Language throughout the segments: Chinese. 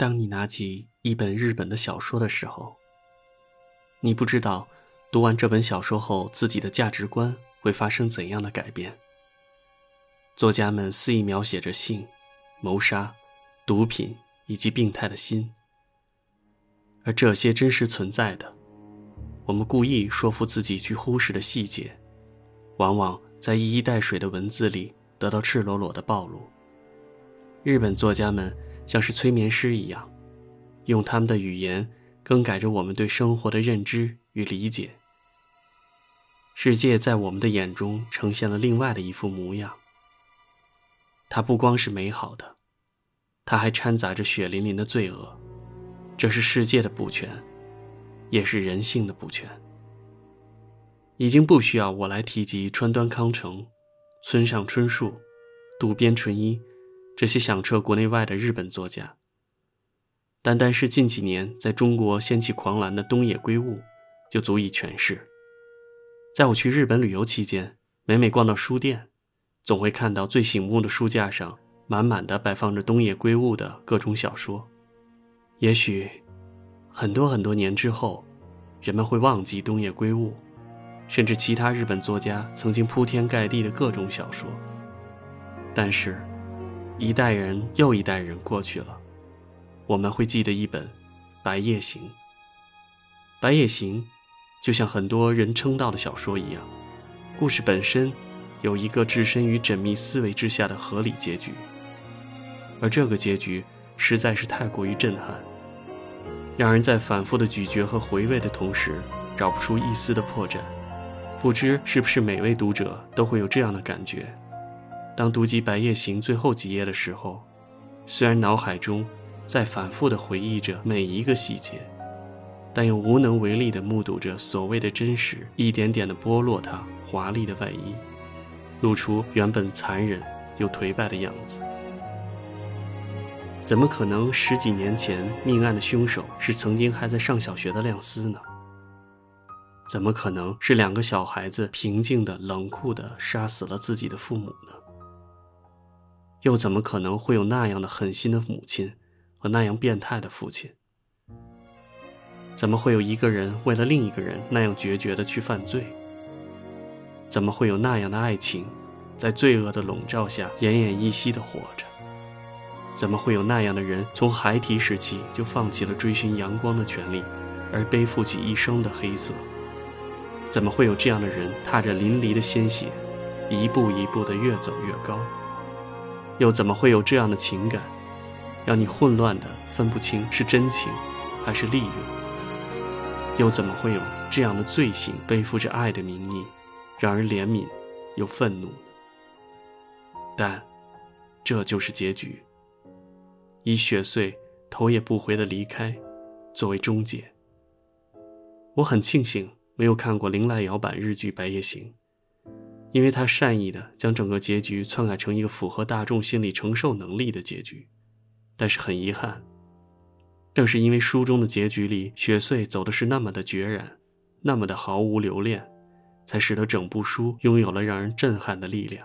当你拿起一本日本的小说的时候，你不知道读完这本小说后自己的价值观会发生怎样的改变。作家们肆意描写着性、谋杀、毒品以及病态的心，而这些真实存在的，我们故意说服自己去忽视的细节，往往在一衣带水的文字里得到赤裸裸的暴露。日本作家们像是催眠师一样，用他们的语言更改着我们对生活的认知与理解。世界在我们的眼中呈现了另外的一副模样。它不光是美好的，它还掺杂着血淋淋的罪恶。这是世界的不全，也是人性的不全。已经不需要我来提及川端康成、村上春树、渡边淳一这些响彻国内外的日本作家。单单是近几年在中国掀起狂澜的东野圭吾，就足以诠释。在我去日本旅游期间，每每逛到书店。总会看到最醒目的书架上，满满的摆放着东野圭吾的各种小说。也许，很多很多年之后，人们会忘记东野圭吾，甚至其他日本作家曾经铺天盖地的各种小说。但是，一代人又一代人过去了，我们会记得一本《白夜行》。《白夜行》，就像很多人称道的小说一样，故事本身。有一个置身于缜密思维之下的合理结局，而这个结局实在是太过于震撼，让人在反复的咀嚼和回味的同时，找不出一丝的破绽。不知是不是每位读者都会有这样的感觉：当读及《白夜行》最后几页的时候，虽然脑海中在反复的回忆着每一个细节，但又无能为力地目睹着所谓的真实一点点地剥落它华丽的外衣。露出原本残忍又颓败的样子。怎么可能十几年前命案的凶手是曾经还在上小学的亮司呢？怎么可能是两个小孩子平静的、冷酷的杀死了自己的父母呢？又怎么可能会有那样的狠心的母亲和那样变态的父亲？怎么会有一个人为了另一个人那样决绝的去犯罪？怎么会有那样的爱情，在罪恶的笼罩下奄奄一息的活着？怎么会有那样的人从孩提时期就放弃了追寻阳光的权利，而背负起一生的黑色？怎么会有这样的人踏着淋漓的鲜血，一步一步的越走越高？又怎么会有这样的情感，让你混乱的分不清是真情，还是利用？又怎么会有这样的罪行，背负着爱的名义？让人怜悯，又愤怒。但，这就是结局。以雪穗头也不回的离开，作为终结。我很庆幸没有看过林濑遥版日剧《白夜行》，因为他善意的将整个结局篡改成一个符合大众心理承受能力的结局。但是很遗憾，正是因为书中的结局里雪穗走的是那么的决然，那么的毫无留恋。才使得整部书拥有了让人震撼的力量。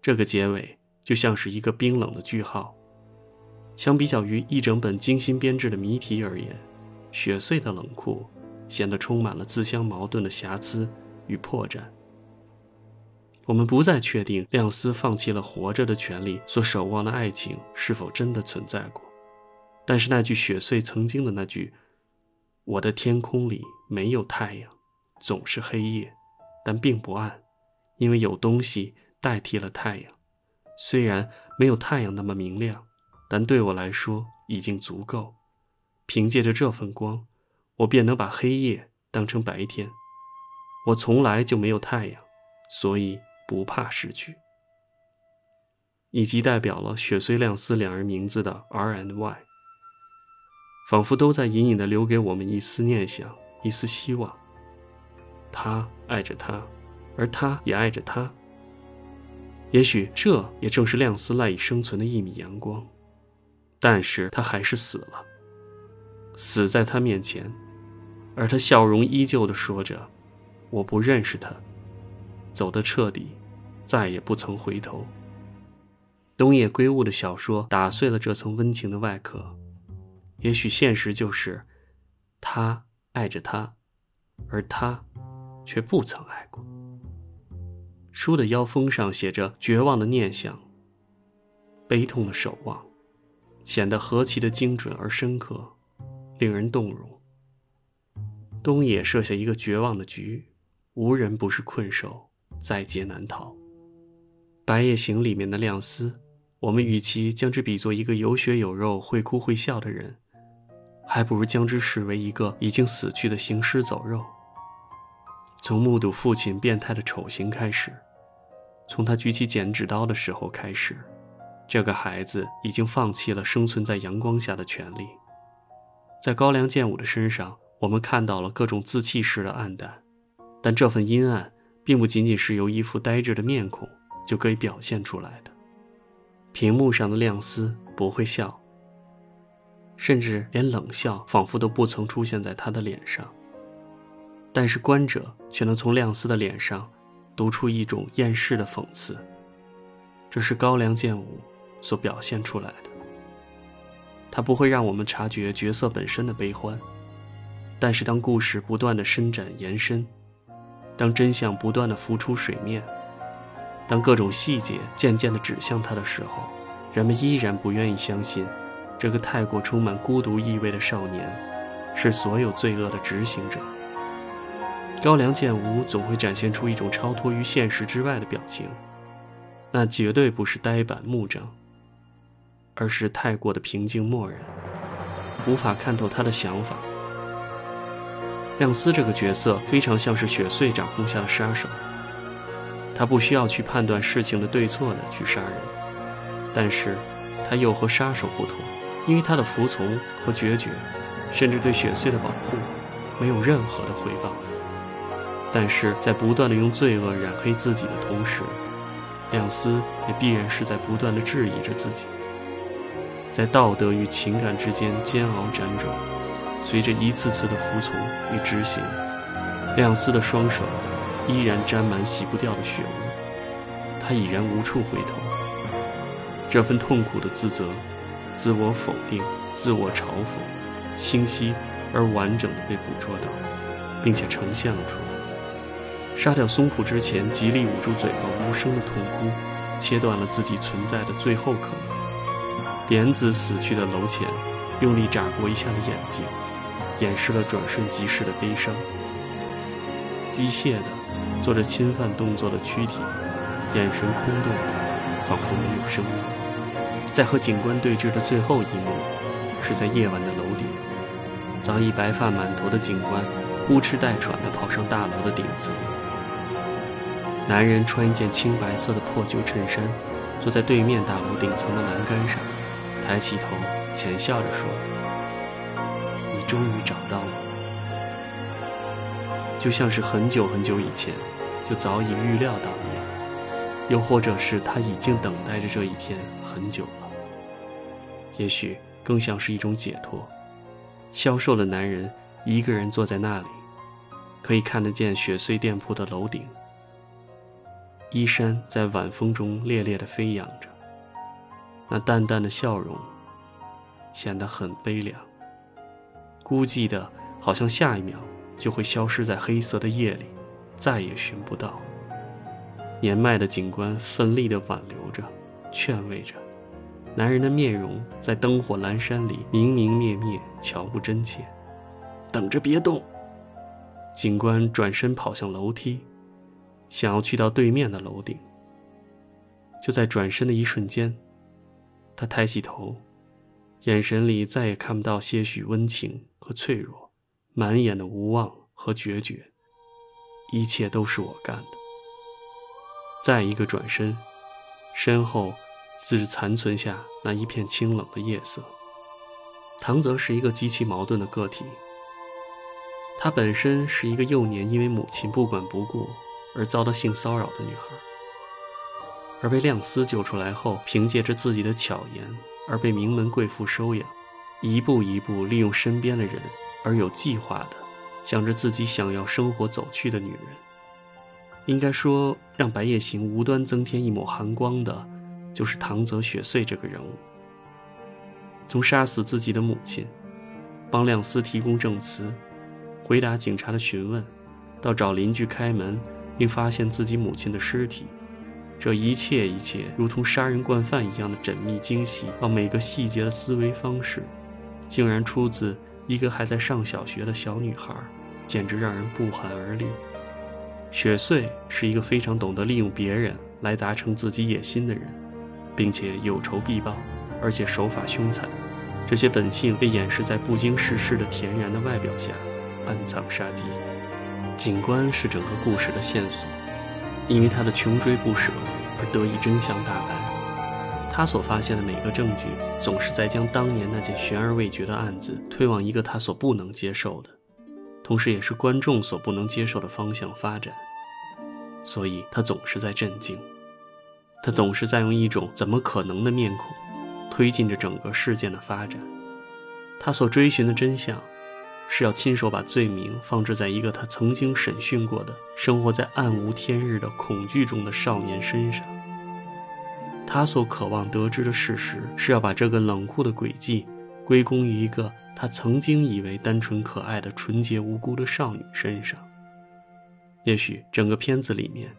这个结尾就像是一个冰冷的句号。相比较于一整本精心编制的谜题而言，雪穗的冷酷显得充满了自相矛盾的瑕疵与破绽。我们不再确定亮司放弃了活着的权利所守望的爱情是否真的存在过，但是那句雪穗曾经的那句：“我的天空里没有太阳。”总是黑夜，但并不暗，因为有东西代替了太阳。虽然没有太阳那么明亮，但对我来说已经足够。凭借着这份光，我便能把黑夜当成白天。我从来就没有太阳，所以不怕失去。以及代表了雪虽亮司两人名字的 R and Y，仿佛都在隐隐地留给我们一丝念想，一丝希望。他爱着她，而他也爱着他。也许这也正是亮司赖以生存的一米阳光，但是他还是死了，死在他面前，而他笑容依旧的说着：“我不认识他，走得彻底，再也不曾回头。”东野圭吾的小说打碎了这层温情的外壳，也许现实就是，他爱着她，而他却不曾爱过。书的腰封上写着绝望的念想，悲痛的守望，显得何其的精准而深刻，令人动容。东野设下一个绝望的局，无人不是困兽，在劫难逃。《白夜行》里面的亮丝，我们与其将之比作一个有血有肉、会哭会笑的人。还不如将之视为一个已经死去的行尸走肉。从目睹父亲变态的丑行开始，从他举起剪纸刀的时候开始，这个孩子已经放弃了生存在阳光下的权利。在高良健武的身上，我们看到了各种自弃式的暗淡，但这份阴暗并不仅仅是由一副呆滞的面孔就可以表现出来的。屏幕上的亮丝不会笑。甚至连冷笑仿佛都不曾出现在他的脸上，但是观者却能从亮丝的脸上读出一种厌世的讽刺。这是高良健武所表现出来的。他不会让我们察觉角色本身的悲欢，但是当故事不断的伸展延伸，当真相不断的浮出水面，当各种细节渐渐的指向他的时候，人们依然不愿意相信。这个太过充满孤独意味的少年，是所有罪恶的执行者。高梁建吾总会展现出一种超脱于现实之外的表情，那绝对不是呆板木正，而是太过的平静漠然，无法看透他的想法。亮司这个角色非常像是雪穗掌控下的杀手，他不需要去判断事情的对错的去杀人，但是他又和杀手不同。因为他的服从和决绝，甚至对雪穗的保护，没有任何的回报。但是在不断的用罪恶染黑自己的同时，亮司也必然是在不断的质疑着自己。在道德与情感之间煎熬辗转，随着一次次的服从与执行，亮司的双手依然沾满洗不掉的血污，他已然无处回头。这份痛苦的自责。自我否定、自我嘲讽，清晰而完整的被捕捉到，并且呈现了出来。杀掉松浦之前，极力捂住嘴巴，无声的痛哭，切断了自己存在的最后可能。点子死去的楼前，用力眨过一下的眼睛，掩饰了转瞬即逝的悲伤。机械的做着侵犯动作的躯体，眼神空洞的，仿佛没有生命。在和警官对峙的最后一幕，是在夜晚的楼顶，早已白发满头的警官呼哧带喘地跑上大楼的顶层。男人穿一件青白色的破旧衬衫，坐在对面大楼顶层的栏杆上，抬起头，浅笑着说：“终于找到了。”就像是很久很久以前，就早已预料到一样，又或者是他已经等待着这一天很久了。也许更像是一种解脱。消瘦的男人一个人坐在那里，可以看得见雪碎店铺的楼顶。衣衫在晚风中猎猎地飞扬着，那淡淡的笑容显得很悲凉，孤寂的，好像下一秒就会消失在黑色的夜里，再也寻不到。年迈的警官奋力地挽留着，劝慰着。男人的面容在灯火阑珊里明明灭灭，瞧不真切。等着，别动！警官转身跑向楼梯，想要去到对面的楼顶。就在转身的一瞬间，他抬起头，眼神里再也看不到些许温情和脆弱，满眼的无望和决绝。一切都是我干的。再一个转身，身后。只残存下那一片清冷的夜色。唐泽是一个极其矛盾的个体。她本身是一个幼年因为母亲不管不顾而遭到性骚扰的女孩，而被亮司救出来后，凭借着自己的巧言而被名门贵妇收养，一步一步利用身边的人而有计划的向着自己想要生活走去的女人。应该说，让白夜行无端增添一抹寒光的。就是唐泽雪穗这个人物，从杀死自己的母亲，帮亮司提供证词，回答警察的询问，到找邻居开门，并发现自己母亲的尸体。这一切一切，如同杀人惯犯一样的缜密精细，到每个细节的思维方式，竟然出自一个还在上小学的小女孩，简直让人不寒而栗。雪穗是一个非常懂得利用别人来达成自己野心的人，并且有仇必报，而且手法凶残。这些本性被掩饰在不经世事的恬然的外表下，暗藏杀机。警官是整个故事的线索，因为他的穷追不舍而得以真相大白。他所发现的每个证据，总是在将当年那件悬而未决的案子推往一个他所不能接受的。同时，也是观众所不能接受的方向发展，所以他总是在震惊，他总是在用一种怎么可能的面孔，推进着整个事件的发展。他所追寻的真相，是要亲手把罪名放置在一个他曾经审讯过的、生活在暗无天日的恐惧中的少年身上。他所渴望得知的事实，是要把这个冷酷的诡计归功于一个。他曾经以为单纯可爱的、纯洁无辜的少女身上。也许整个片子里面，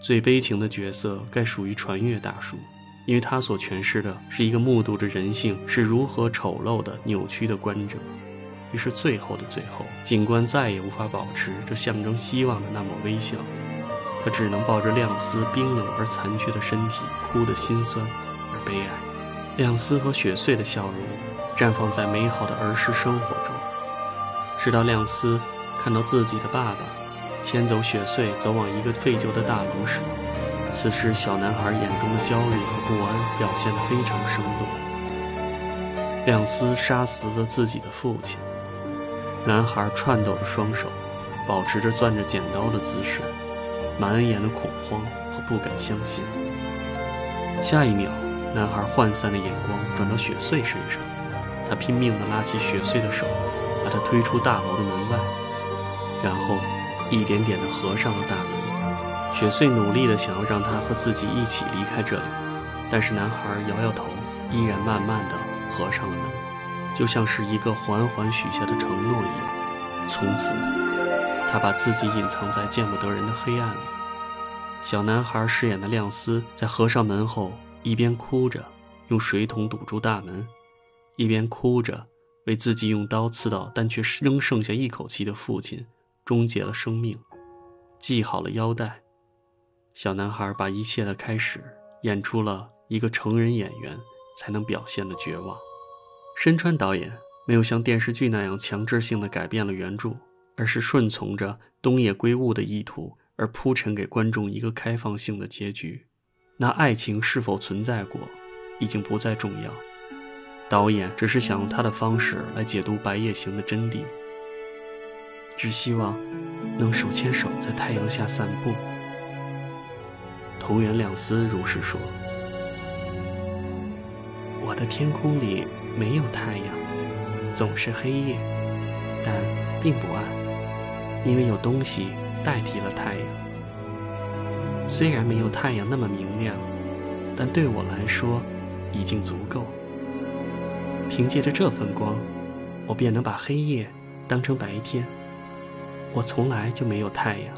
最悲情的角色该属于传阅大叔，因为他所诠释的是一个目睹着人性是如何丑陋的、扭曲的观者。于是最后的最后，警官再也无法保持这象征希望的那抹微笑，他只能抱着亮丝冰冷而残缺的身体，哭得心酸而悲哀。亮丝和雪穗的笑容。绽放在美好的儿时生活中，直到亮司看到自己的爸爸牵走雪穗走往一个废旧的大楼时，此时小男孩眼中的焦虑和不安表现得非常生动。亮司杀死了自己的父亲，男孩颤抖的双手保持着攥着剪刀的姿势，满眼的恐慌和不敢相信。下一秒，男孩涣散的眼光转到雪穗身上。他拼命地拉起雪穗的手，把他推出大楼的门外，然后一点点地合上了大门。雪穗努力地想要让他和自己一起离开这里，但是男孩摇摇头，依然慢慢地合上了门，就像是一个缓缓许下的承诺一样。从此，他把自己隐藏在见不得人的黑暗里。小男孩饰演的亮司在合上门后，一边哭着，用水桶堵住大门。一边哭着，为自己用刀刺到但却仍剩下一口气的父亲终结了生命，系好了腰带。小男孩把一切的开始演出了一个成人演员才能表现的绝望。深川导演没有像电视剧那样强制性的改变了原著，而是顺从着东野圭吾的意图而铺陈给观众一个开放性的结局。那爱情是否存在过，已经不再重要。导演只是想用他的方式来解读《白夜行》的真谛，只希望能手牵手在太阳下散步。同源亮司如是说：“我的天空里没有太阳，总是黑夜，但并不暗，因为有东西代替了太阳。虽然没有太阳那么明亮，但对我来说已经足够。”凭借着这份光，我便能把黑夜当成白天。我从来就没有太阳，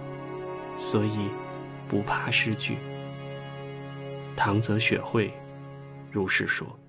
所以不怕失去。唐泽雪惠如是说。